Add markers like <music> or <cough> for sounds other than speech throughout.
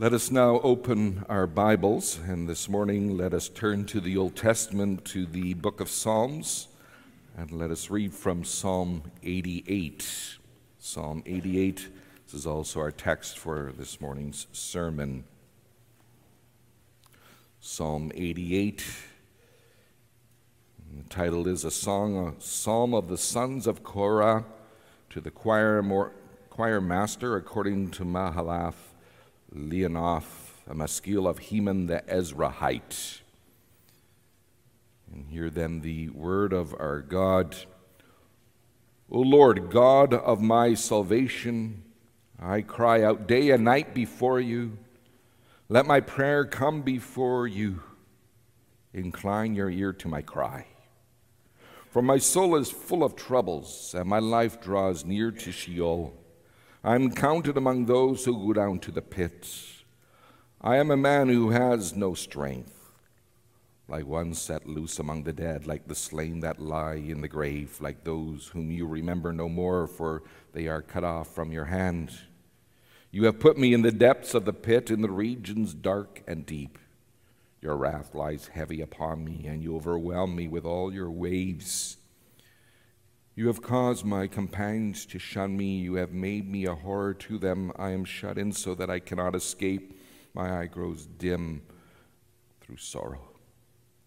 Let us now open our Bibles, and this morning let us turn to the Old Testament, to the book of Psalms, and let us read from Psalm 88. Psalm 88, this is also our text for this morning's sermon. Psalm 88, the title is A Song, a Psalm of the Sons of Korah to the choir, choir master according to Mahalath Leannoth, a maskil of Heman the Ezrahite. And hear then the word of our God. O Lord, God of my salvation, I cry out day and night before you. Let my prayer come before you. Incline your ear to my cry. For my soul is full of troubles, and my life draws near to Sheol. I am counted among those who go down to the pit. I am a man who has no strength, like one set loose among the dead, like the slain that lie in the grave, like those whom you remember no more, for they are cut off from your hand. You have put me in the depths of the pit, in the regions dark and deep. Your wrath lies heavy upon me, and you overwhelm me with all your waves. You have caused my companions to shun me. You have made me a horror to them. I am shut in so that I cannot escape. My eye grows dim through sorrow.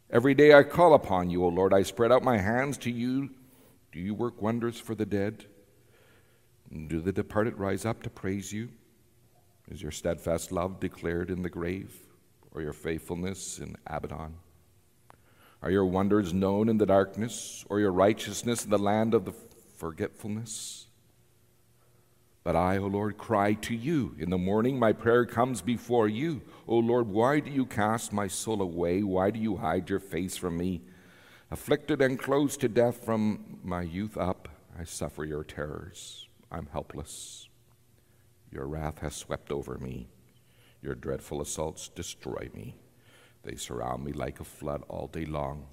Every day I call upon you, O Lord. I spread out my hands to you. Do you work wonders for the dead? Do the departed rise up to praise you? Is your steadfast love declared in the grave, or your faithfulness in Abaddon? Are your wonders known in the darkness, or your righteousness in the land of the forgetfulness? But I, O Lord, cry to you. In the morning my prayer comes before you. O Lord, why do you cast my soul away? Why do you hide your face from me? Afflicted and close to death from my youth up, I suffer your terrors. I'm helpless. Your wrath has swept over me. Your dreadful assaults destroy me. They surround me like a flood all day long.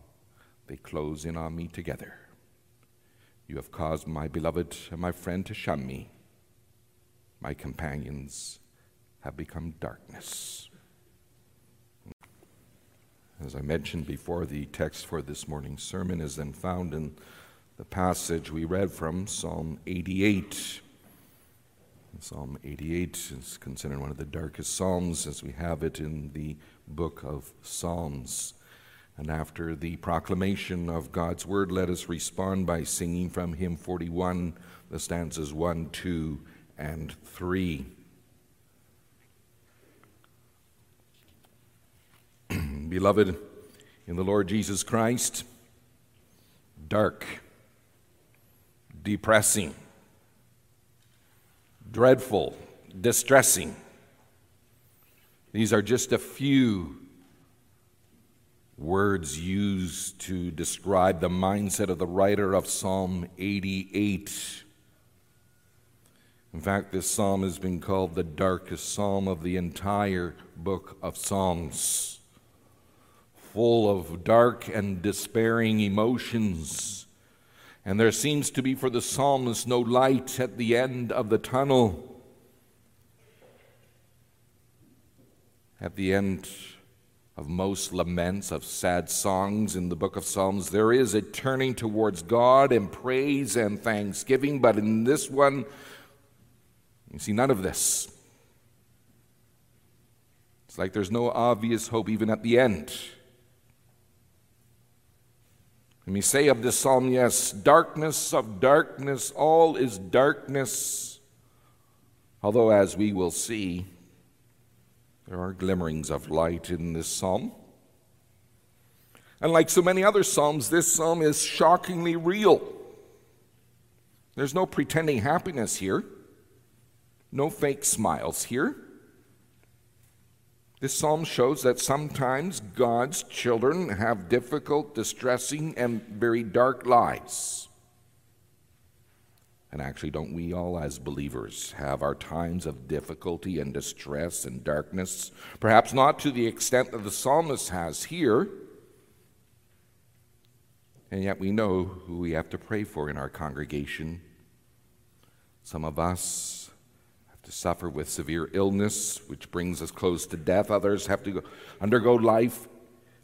They close in on me together. You have caused my beloved and my friend to shun me. My companions have become darkness. As I mentioned before, the text for this morning's sermon is then found in the passage we read from Psalm 88. Psalm 88 is considered one of the darkest psalms as we have it in the book of Psalms. And after the proclamation of God's word, let us respond by singing from hymn 41, the stanzas 1, 2, and 3. <clears throat> Beloved in the Lord Jesus Christ, dark, depressing, dreadful, distressing these are just a few words used to describe the mindset of the writer of Psalm 88. In fact, this psalm has been called the darkest psalm of the entire book of Psalms, full of dark and despairing emotions. And there seems to be for the psalmist no light at the end of the tunnel. At the end of most laments, of sad songs in the book of Psalms, there is a turning towards God and praise and thanksgiving, but in this one, you see none of this. It's like there's no obvious hope even at the end. Let me say of this psalm, yes, darkness of darkness, all is darkness. Although, as we will see, there are glimmerings of light in this psalm. And like so many other psalms, this psalm is shockingly real. There's no pretending happiness here, no fake smiles here. This psalm shows that sometimes God's children have difficult, distressing, and very dark lives. And actually, don't we all, as believers, have our times of difficulty and distress and darkness? Perhaps not to the extent that the psalmist has here. And yet, we know who we have to pray for in our congregation. Some of us have to suffer with severe illness, which brings us close to death. Others have to go, undergo life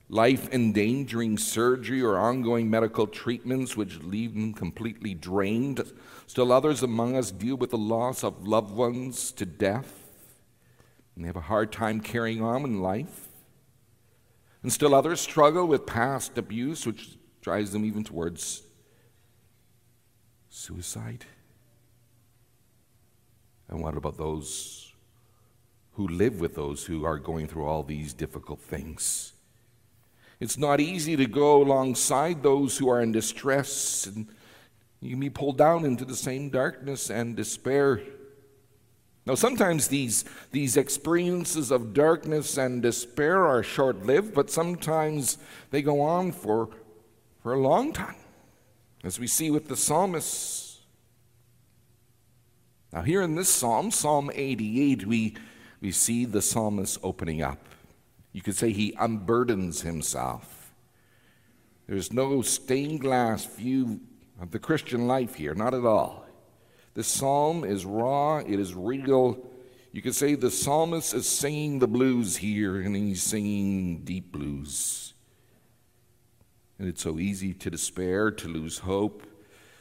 life endangering surgery or ongoing medical treatments which leave them completely drained. Still, others among us deal with the loss of loved ones to death, and they have a hard time carrying on in life. And still, others struggle with past abuse, which drives them even towards suicide. And what about those who live with those who are going through all these difficult things? It's not easy to go alongside those who are in distress, and you can be pulled down into the same darkness and despair. Now, sometimes these, these experiences of darkness and despair are short lived, but sometimes they go on for, for a long time, as we see with the psalmists. Now, here in this psalm, Psalm 88, we, we see the psalmist opening up. You could say he unburdens himself. There's no stained glass view of the Christian life here, not at all. This psalm is raw, it is real. You could say the psalmist is singing the blues here, and he's singing deep blues. And it's so easy to despair, to lose hope.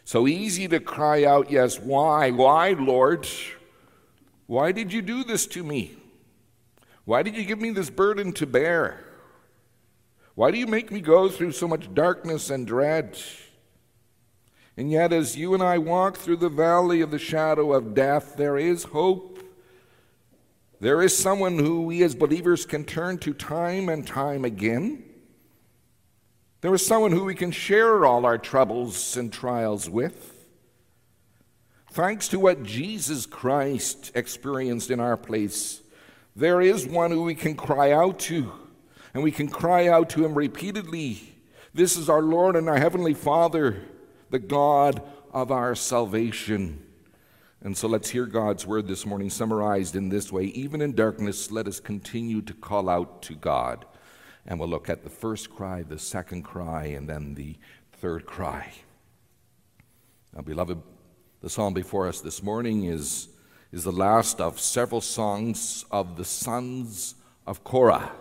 So easy to cry out, Yes, why? Why, Lord? Why did you do this to me? Why did you give me this burden to bear? Why do you make me go through so much darkness and dread? And yet, as you and I walk through the valley of the shadow of death, there is hope. There is someone who we as believers can turn to time and time again. There is someone who we can share all our troubles and trials with. Thanks to what Jesus Christ experienced in our place there is one who we can cry out to, and we can cry out to him repeatedly. This is our Lord and our Heavenly Father, the God of our salvation. And so let's hear God's word this morning summarized in this way. Even in darkness, let us continue to call out to God. And we'll look at the first cry, the second cry, and then the third cry. Now, beloved, the psalm before us this morning is is the last of several songs of the sons of Korah.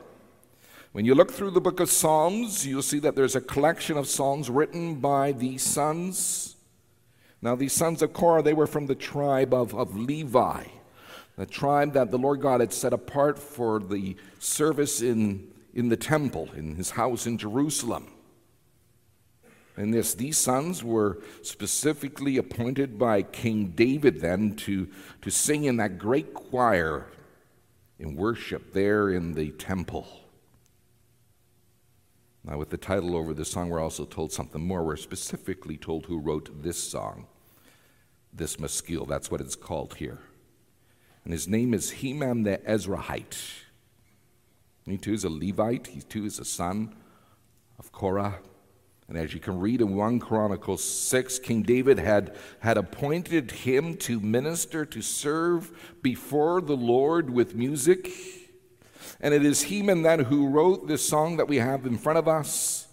When you look through the book of Psalms, you'll see that there's a collection of songs written by these sons. Now, these sons of Korah, they were from the tribe of, of Levi, the tribe that the Lord God had set apart for the service in, in the temple, in his house in Jerusalem. And this, these sons were specifically appointed by King David then to, to sing in that great choir in worship there in the temple. Now, with the title over the song, we're also told something more. We're specifically told who wrote this song, this maskil. That's what it's called here. And his name is Heman the Ezrahite. He too is a Levite. He too is a son of Korah. And as you can read in 1 Chronicles 6, King David had, had appointed him to minister, to serve before the Lord with music. And it is Heman then who wrote this song that we have in front of us.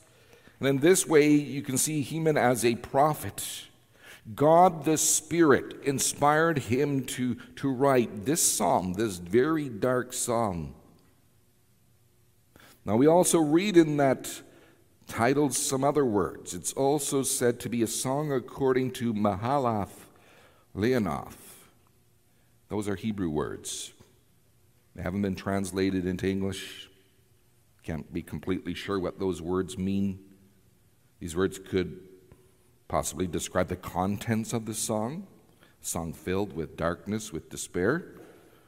And in this way, you can see Heman as a prophet. God the Spirit inspired him to, to write this psalm, this very dark psalm. Now, we also read in that titled some other words. It's also said to be a song according to Mahalath Leannoth. Those are Hebrew words. They haven't been translated into English. Can't be completely sure what those words mean. These words could possibly describe the contents of the song, a song filled with darkness, with despair.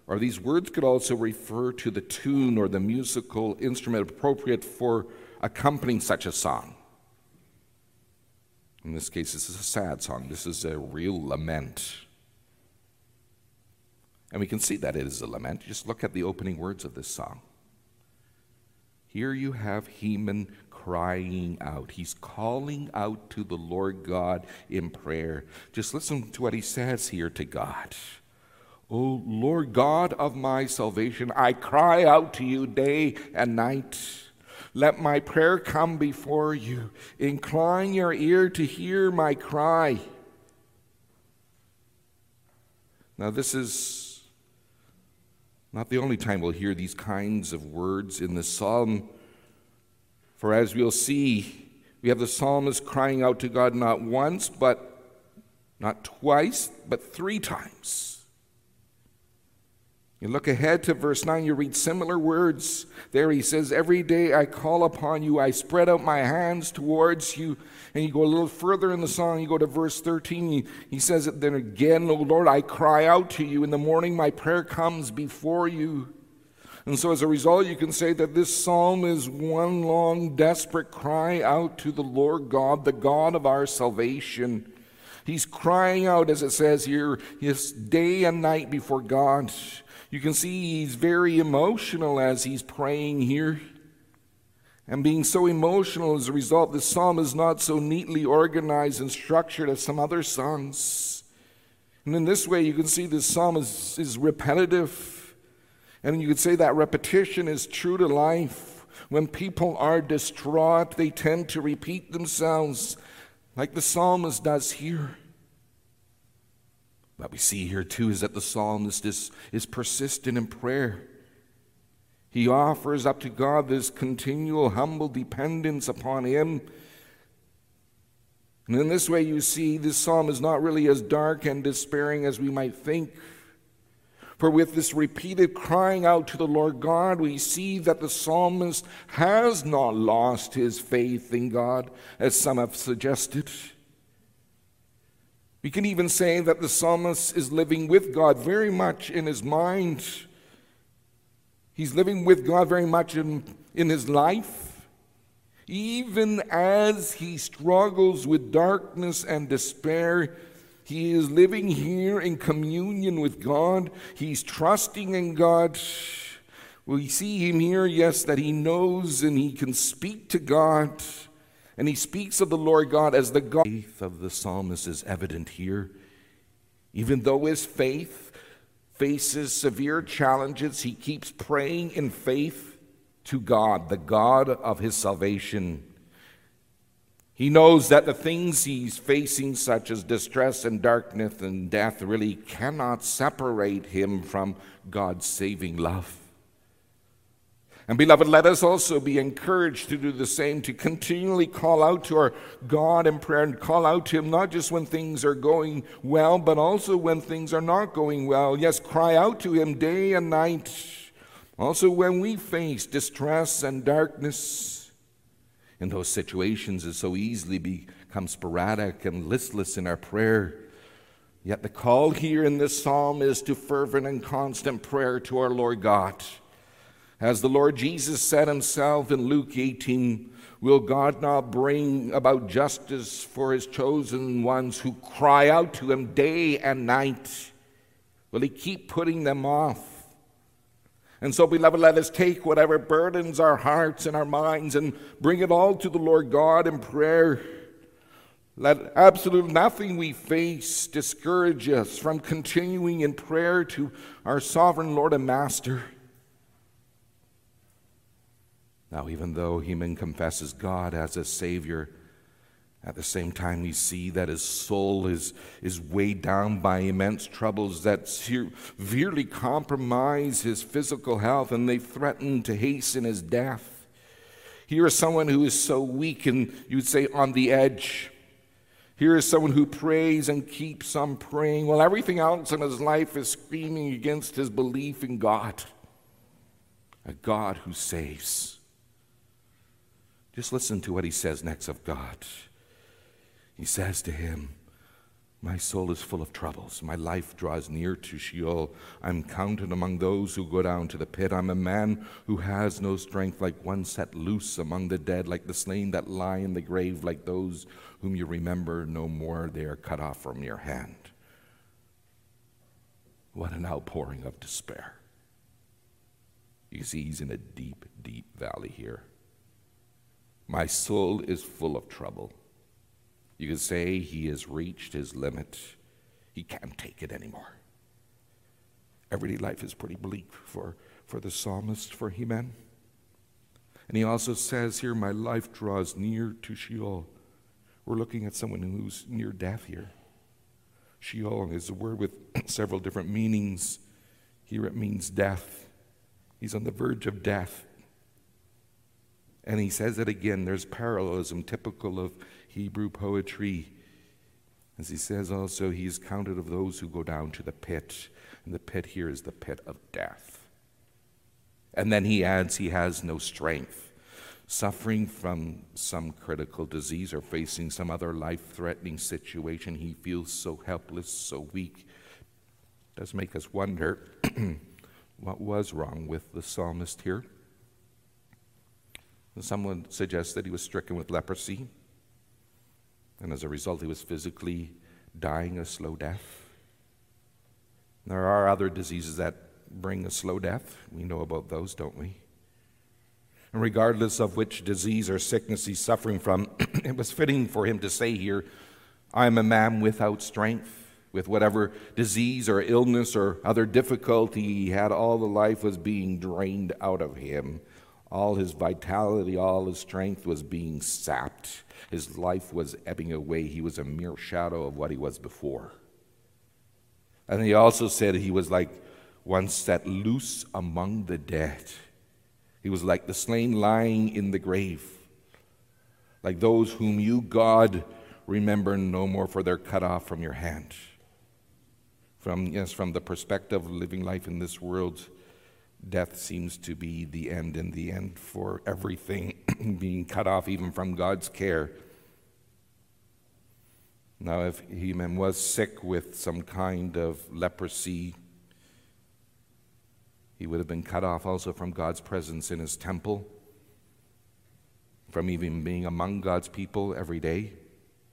Or these words could also refer to the tune or the musical instrument appropriate for accompanying such a song. In this case, this is a sad song. This is a real lament. And we can see that it is a lament. Just look at the opening words of this song. Here you have Heman crying out. He's calling out to the Lord God in prayer. Just listen to what he says here to God. O Lord God of my salvation, I cry out to you day and night. Let my prayer come before you. Incline your ear to hear my cry. Now, this is Not the only time we'll hear these kinds of words in the psalm, for as we'll see, we have the psalmist crying out to God not once, but not twice, but three times. You look ahead to verse 9, you read similar words. There he says, Every day I call upon you, I spread out my hands towards you. And you go a little further in the song, you go to verse 13, he, says it then again, O Lord, I cry out to you. In the morning my prayer comes before you. And so as a result, you can say that this psalm is one long, desperate cry out to the Lord God, the God of our salvation. He's crying out, as it says here, his day and night before God. You can see he's very emotional as he's praying here. And being so emotional as a result, this psalm is not so neatly organized and structured as some other songs. And in this way, you can see this psalm is, is repetitive. And you could say that repetition is true to life. When people are distraught, they tend to repeat themselves, like the psalmist does here. What we see here too is that the psalmist is, is persistent in prayer. He offers up to God this continual humble dependence upon Him. And in this way, you see, this psalm is not really as dark and despairing as we might think. For with this repeated crying out to the Lord God, we see that the psalmist has not lost his faith in God, as some have suggested. We can even say that the psalmist is living with God very much in his mind. He's living with God very much in, in his life. Even as he struggles with darkness and despair, he is living here in communion with God. He's trusting in God. We see him here, yes, that he knows and he can speak to God. And he speaks of the Lord God as the God. Faith of the psalmist is evident here. Even though his faith faces severe challenges, he keeps praying in faith to God, the God of his salvation. He knows that the things he's facing, such as distress and darkness and death, really cannot separate him from God's saving love. And beloved, let us also be encouraged to do the same, to continually call out to our God in prayer and call out to Him not just when things are going well, but also when things are not going well. Yes, cry out to Him day and night. Also, when we face distress and darkness, in those situations, it so easily becomes sporadic and listless in our prayer. Yet the call here in this psalm is to fervent and constant prayer to our Lord God. As the Lord Jesus said himself in Luke 18, will God not bring about justice for his chosen ones who cry out to him day and night? Will he keep putting them off? And so, beloved, let us take whatever burdens our hearts and our minds and bring it all to the Lord God in prayer. Let absolutely nothing we face discourage us from continuing in prayer to our sovereign Lord and Master. Now, even though Heman confesses God as a Savior, at the same time, we see that his soul is, is weighed down by immense troubles that severely compromise his physical health and they threaten to hasten his death. Here is someone who is so weak and you would say on the edge. Here is someone who prays and keeps on praying while everything else in his life is screaming against his belief in God, a God who saves. Just listen to what he says next of God. He says to him, My soul is full of troubles. My life draws near to Sheol. I'm counted among those who go down to the pit. I'm a man who has no strength, like one set loose among the dead, like the slain that lie in the grave, like those whom you remember no more. They are cut off from your hand. What an outpouring of despair. You see, he's in a deep, deep valley here. My soul is full of trouble. You could say he has reached his limit. He can't take it anymore. Everyday life is pretty bleak for, for the psalmist, for Heman. And he also says here, My life draws near to Sheol. We're looking at someone who's near death here. Sheol is a word with <clears throat> several different meanings. Here it means death. He's on the verge of death. And he says it again. There's parallelism typical of Hebrew poetry. As he says also, he is counted of those who go down to the pit. And the pit here is the pit of death. And then he adds, he has no strength. Suffering from some critical disease or facing some other life threatening situation, he feels so helpless, so weak. It does make us wonder <clears throat> what was wrong with the psalmist here. Someone suggests that he was stricken with leprosy, and as a result, he was physically dying a slow death. There are other diseases that bring a slow death. We know about those, don't we? And regardless of which disease or sickness he's suffering from, <clears throat> it was fitting for him to say here, I am a man without strength. With whatever disease or illness or other difficulty he had, all the life was being drained out of him. All his vitality, all his strength was being sapped. His life was ebbing away. He was a mere shadow of what he was before. And he also said he was like one set loose among the dead. He was like the slain lying in the grave, like those whom you, God, remember no more, for they're cut off from your hand. From, yes, from the perspective of living life in this world, death seems to be the end, and the end for everything <clears throat> being cut off even from God's care. Now, if Heman was sick with some kind of leprosy, he would have been cut off also from God's presence in his temple, from even being among God's people every day.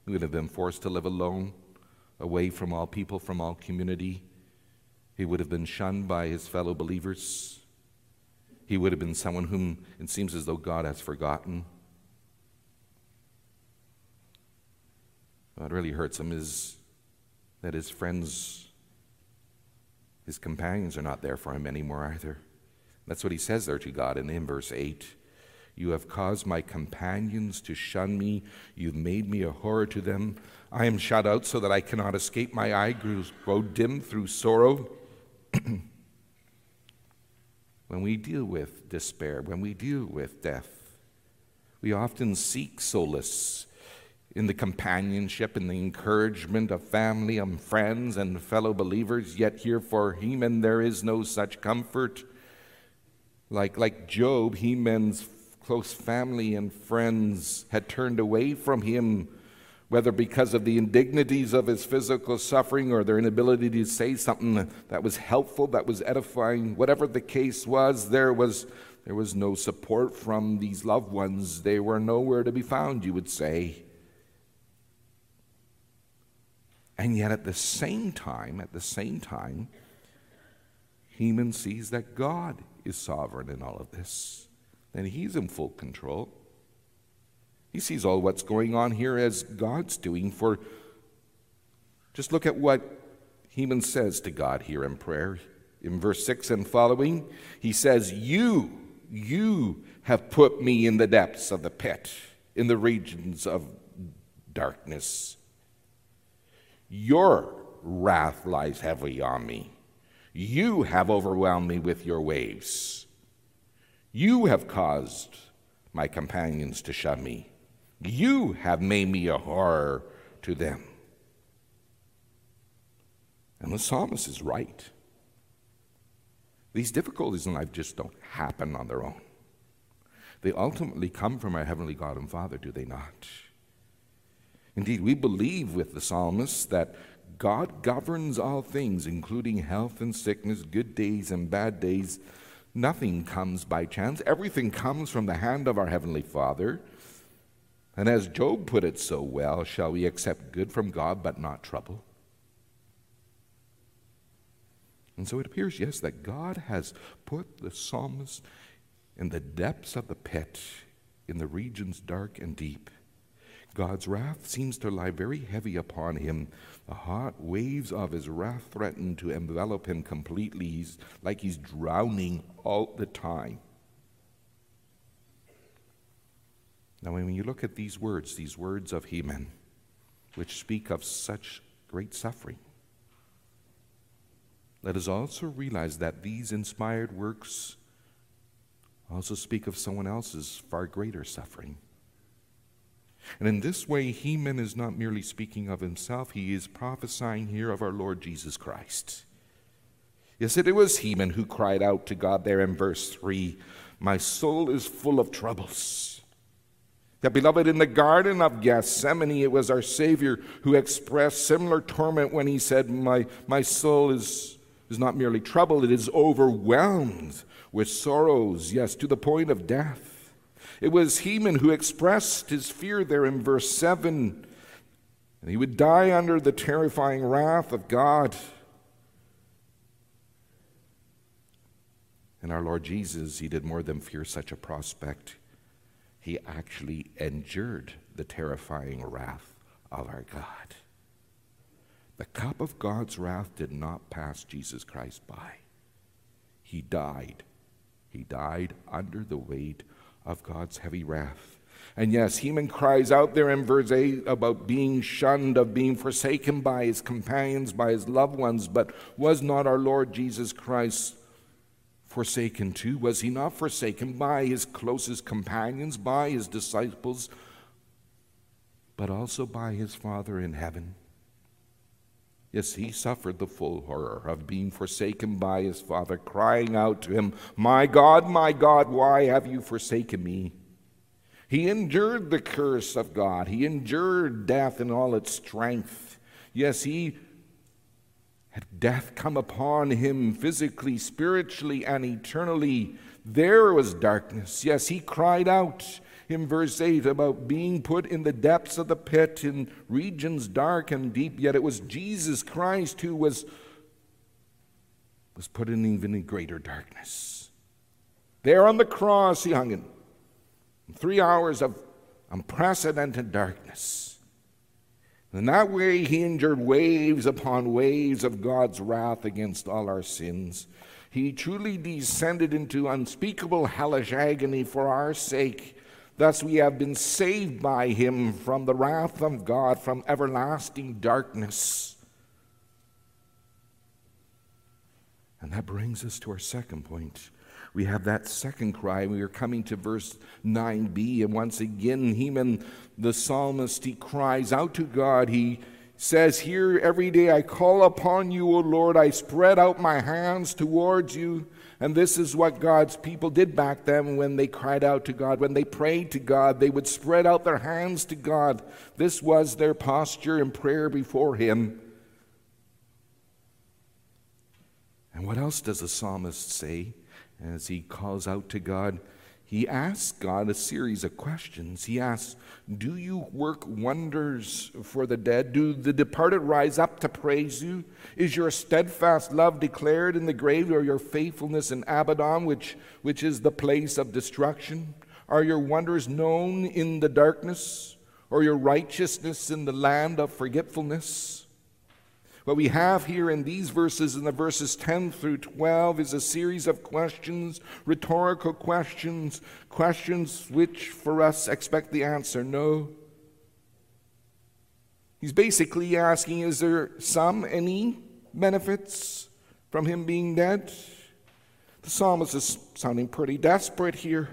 He would have been forced to live alone, away from all people, from all community. He would have been shunned by his fellow believers. He would have been someone whom it seems as though God has forgotten. What really hurts him is that his friends, his companions, are not there for him anymore either. That's what he says there to God in, in verse 8. You have caused my companions to shun me. You've made me a horror to them. I am shut out so that I cannot escape. My eye grow dim through sorrow. <clears throat> when we deal with despair, when we deal with death, we often seek solace in the companionship and the encouragement of family and friends and fellow believers, yet here for Heman there is no such comfort. Like, like Job, Heman's close family and friends had turned away from him whether because of the indignities of his physical suffering or their inability to say something that was helpful, that was edifying, whatever the case was, there was, there was no support from these loved ones. They were nowhere to be found, you would say. And yet, at the same time, at the same time, Heman sees that God is sovereign in all of this, and He's in full control. He sees all what's going on here as God's doing. For just look at what Heman says to God here in prayer. In verse 6 and following, he says, You, you have put me in the depths of the pit, in the regions of darkness. Your wrath lies heavy on me. You have overwhelmed me with your waves. You have caused my companions to shun me. You have made me a horror to them. And the psalmist is right. These difficulties in life just don't happen on their own. They ultimately come from our Heavenly God and Father, do they not? Indeed, we believe with the psalmist that God governs all things, including health and sickness, good days and bad days. Nothing comes by chance. Everything comes from the hand of our Heavenly Father. And as Job put it so well, shall we accept good from God but not trouble? And so it appears, yes, that God has put the psalmist in the depths of the pit, in the regions dark and deep. God's wrath seems to lie very heavy upon him. The hot waves of his wrath threaten to envelop him completely. He's like he's drowning all the time. Now, when you look at these words, these words of Heman, which speak of such great suffering, let us also realize that these inspired works also speak of someone else's far greater suffering. And in this way, Heman is not merely speaking of himself, he is prophesying here of our Lord Jesus Christ. Yes, it was Heman who cried out to God there in verse 3 My soul is full of troubles. That, beloved, in the Garden of Gethsemane, it was our Savior who expressed similar torment when he said, My, my soul is, is not merely troubled, it is overwhelmed with sorrows, yes, to the point of death. It was Heman who expressed his fear there in verse 7. And he would die under the terrifying wrath of God. And our Lord Jesus, he did more than fear such a prospect. He actually endured the terrifying wrath of our God. The cup of God's wrath did not pass Jesus Christ by. He died. He died under the weight of God's heavy wrath. And yes, Heman cries out there in verse 8 about being shunned, of being forsaken by his companions, by his loved ones. But was not our Lord Jesus Christ forsaken too? Was he not forsaken by his closest companions, by his disciples, but also by his Father in heaven? Yes, he suffered the full horror of being forsaken by his Father, crying out to him, My God, my God, why have you forsaken me? He endured the curse of God. He endured death in all its strength. Yes, he had death come upon him physically, spiritually, and eternally, there was darkness. Yes, he cried out in verse 8 about being put in the depths of the pit in regions dark and deep, yet it was Jesus Christ who was, was put in even greater darkness. There on the cross, he hung in three hours of unprecedented darkness. In that way, he endured waves upon waves of God's wrath against all our sins. He truly descended into unspeakable hellish agony for our sake. Thus, we have been saved by him from the wrath of God, from everlasting darkness. And that brings us to our second point we have that second cry. We are coming to verse 9b. And once again, Heman, the psalmist, he cries out to God. He says, Here every day I call upon you, O Lord. I spread out my hands towards you. And this is what God's people did back then when they cried out to God. When they prayed to God, they would spread out their hands to God. This was their posture in prayer before Him. And what else does the psalmist say? As he calls out to God, he asks God a series of questions. He asks, Do you work wonders for the dead? Do the departed rise up to praise you? Is your steadfast love declared in the grave, or your faithfulness in Abaddon, which, which is the place of destruction? Are your wonders known in the darkness, or your righteousness in the land of forgetfulness? What we have here in these verses, in the verses 10 through 12, is a series of questions, rhetorical questions, questions which for us expect the answer no. He's basically asking Is there some, any benefits from him being dead? The psalmist is sounding pretty desperate here.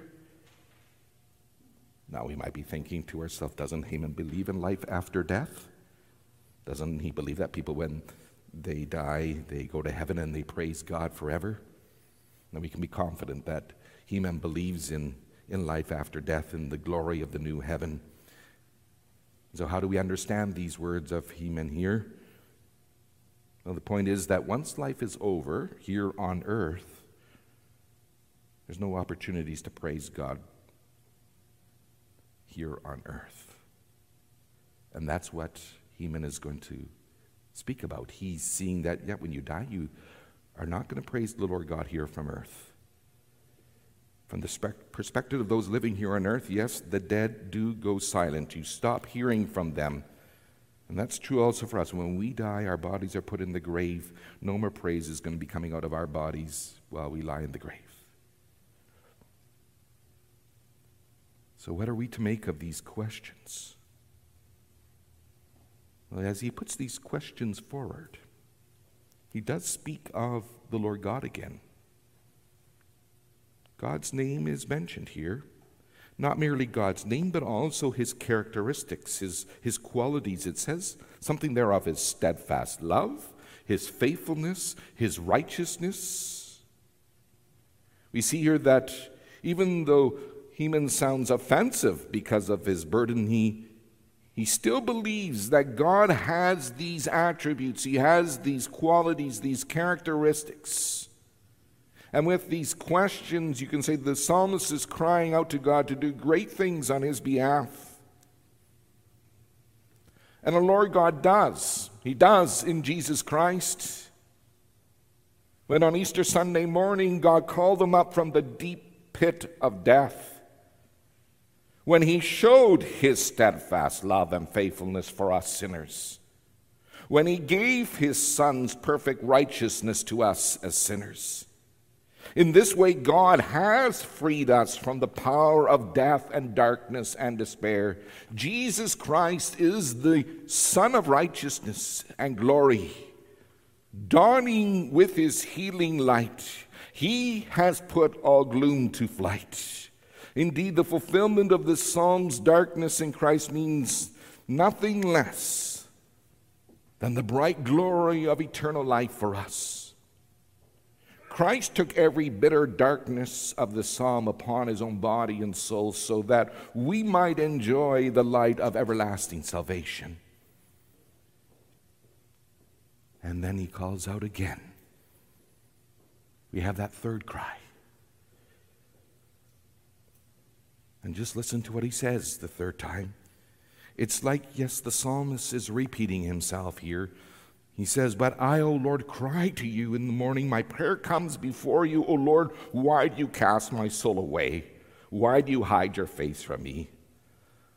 Now we might be thinking to ourselves, doesn't Haman believe in life after death? Doesn't he believe that people, when they die, they go to heaven and they praise God forever? And we can be confident that Heman believes in, in life after death and the glory of the new heaven. So, how do we understand these words of Heman here? Well, the point is that once life is over here on earth, there's no opportunities to praise God here on earth. And that's what Heman is going to speak about. He's seeing that, yeah, when you die, you are not going to praise the Lord God here from earth. From the perspective of those living here on earth, yes, the dead do go silent. You stop hearing from them. And that's true also for us. When we die, our bodies are put in the grave. No more praise is going to be coming out of our bodies while we lie in the grave. So, what are we to make of these questions? As he puts these questions forward, he does speak of the Lord God again. God's name is mentioned here. Not merely God's name, but also his characteristics, his, his qualities. It says something there of his steadfast love, his faithfulness, his righteousness. We see here that even though Heman sounds offensive because of his burden, he, he still believes that God has these attributes, he has these qualities, these characteristics. And with these questions, you can say the psalmist is crying out to God to do great things on his behalf. And the Lord God does. He does in Jesus Christ. When on Easter Sunday morning, God called him up from the deep pit of death. When he showed his steadfast love and faithfulness for us sinners. When he gave his son's perfect righteousness to us as sinners in this way, God has freed us from the power of death and darkness and despair. Jesus Christ is the Sun of righteousness and glory. Dawning with his healing light, he has put all gloom to flight. Indeed, the fulfillment of this psalm's darkness in Christ means nothing less than the bright glory of eternal life for us. Christ took every bitter darkness of the psalm upon his own body and soul so that we might enjoy the light of everlasting salvation. And then he calls out again. We have that third cry. And just listen to what he says the third time. It's like, yes, the psalmist is repeating himself here he says, But I, O Lord, cry to you in the morning. My prayer comes before you, O Lord. Why do you cast my soul away? Why do you hide your face from me?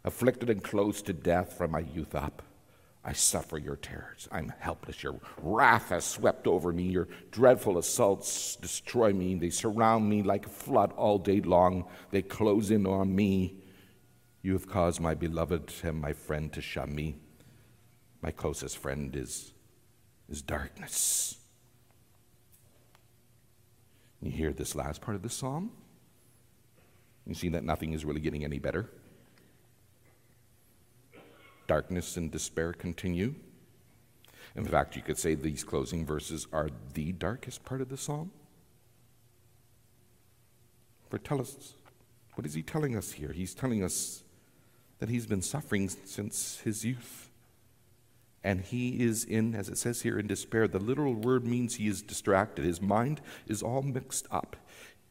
Afflicted and close to death from my youth up, I suffer your terrors. I'm helpless. Your wrath has swept over me. Your dreadful assaults destroy me. They surround me like a flood all day long. They close in on me. You have caused my beloved and my friend to shun me. My closest friend is is darkness. You hear this last part of the psalm? You see that nothing is really getting any better. Darkness and despair continue. In fact, you could say these closing verses are the darkest part of the psalm. For tell us, what is he telling us here? He's telling us that he's been suffering since his youth and he is in, as it says here, in despair. The literal word means he is distracted. His mind is all mixed up.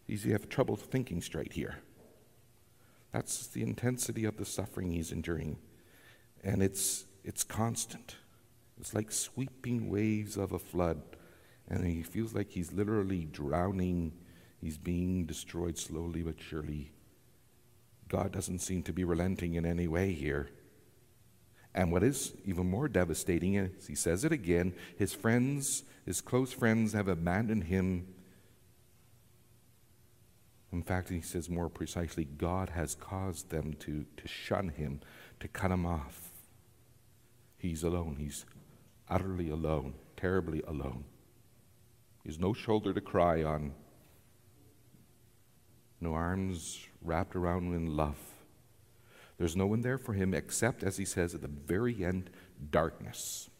He's have trouble thinking straight here. That's the intensity of the suffering he's enduring. And it's it's constant. It's like sweeping waves of a flood. And he feels like he's literally drowning. He's being destroyed slowly but surely. God doesn't seem to be relenting in any way here. And what is even more devastating is he says it again his friends, his close friends, have abandoned him. In fact, he says more precisely, God has caused them to, to shun him, to cut him off. He's alone. He's utterly alone, terribly alone. He's no shoulder to cry on, no arms wrapped around him in love. There's no one there for him except, as he says at the very end, darkness.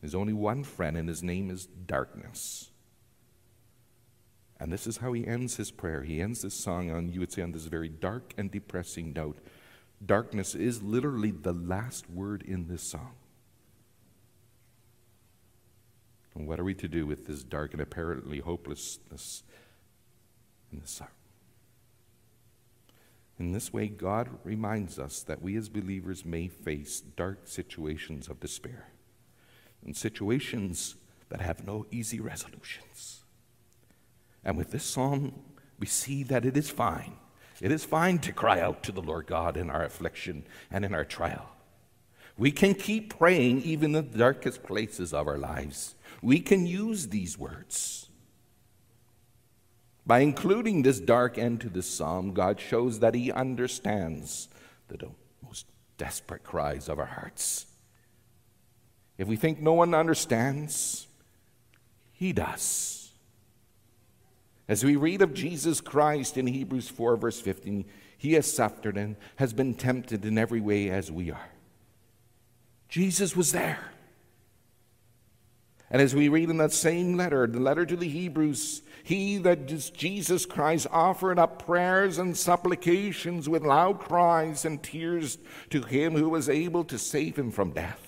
There's only one friend, and his name is darkness. And this is how he ends his prayer. He ends this song on, you would say, on this very dark and depressing note. Darkness is literally the last word in this song. And what are we to do with this dark and apparently hopelessness in this song? In this way, God reminds us that we as believers may face dark situations of despair and situations that have no easy resolutions. And with this psalm, we see that it is fine. It is fine to cry out to the Lord God in our affliction and in our trial. We can keep praying even in the darkest places of our lives. We can use these words. By including this dark end to this psalm, God shows that He understands the most desperate cries of our hearts. If we think no one understands, he does. As we read of Jesus Christ in Hebrews 4, verse 15, he has suffered and has been tempted in every way as we are. Jesus was there. And as we read in that same letter, the letter to the Hebrews, he that is Jesus Christ offered up prayers and supplications with loud cries and tears to him who was able to save him from death.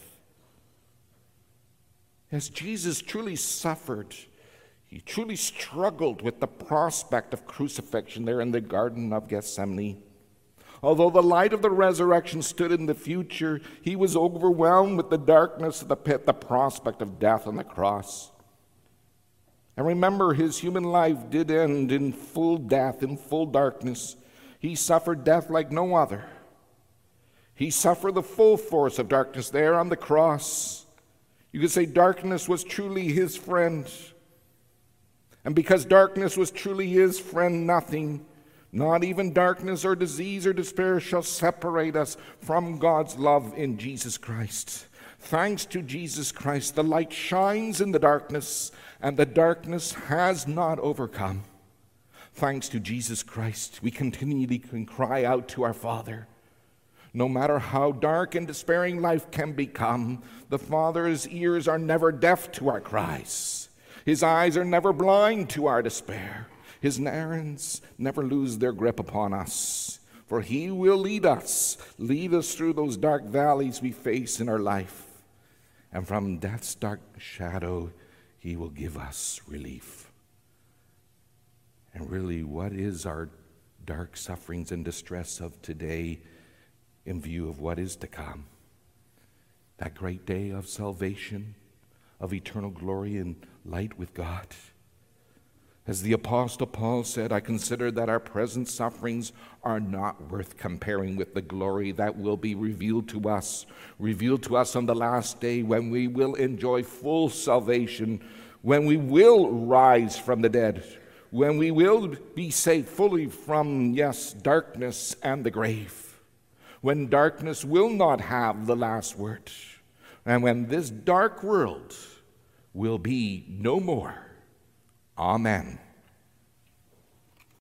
As Jesus truly suffered, he truly struggled with the prospect of crucifixion there in the Garden of Gethsemane. Although the light of the resurrection stood in the future, he was overwhelmed with the darkness of the pit, the prospect of death on the cross. And remember, his human life did end in full death, in full darkness. He suffered death like no other. He suffered the full force of darkness there on the cross. You could say darkness was truly his friend. And because darkness was truly his friend, nothing not even darkness or disease or despair shall separate us from God's love in Jesus Christ. Thanks to Jesus Christ, the light shines in the darkness, and the darkness has not overcome. Thanks to Jesus Christ, we continually can cry out to our Father. No matter how dark and despairing life can become, the Father's ears are never deaf to our cries. His eyes are never blind to our despair. His errands never lose their grip upon us, for He will lead us, lead us through those dark valleys we face in our life. And from death's dark shadow, He will give us relief. And really, what is our dark sufferings and distress of today in view of what is to come? That great day of salvation, of eternal glory and light with God. As the Apostle Paul said, I consider that our present sufferings are not worth comparing with the glory that will be revealed to us, revealed to us on the last day when we will enjoy full salvation, when we will rise from the dead, when we will be saved fully from, yes, darkness and the grave, when darkness will not have the last word, and when this dark world will be no more. Amen.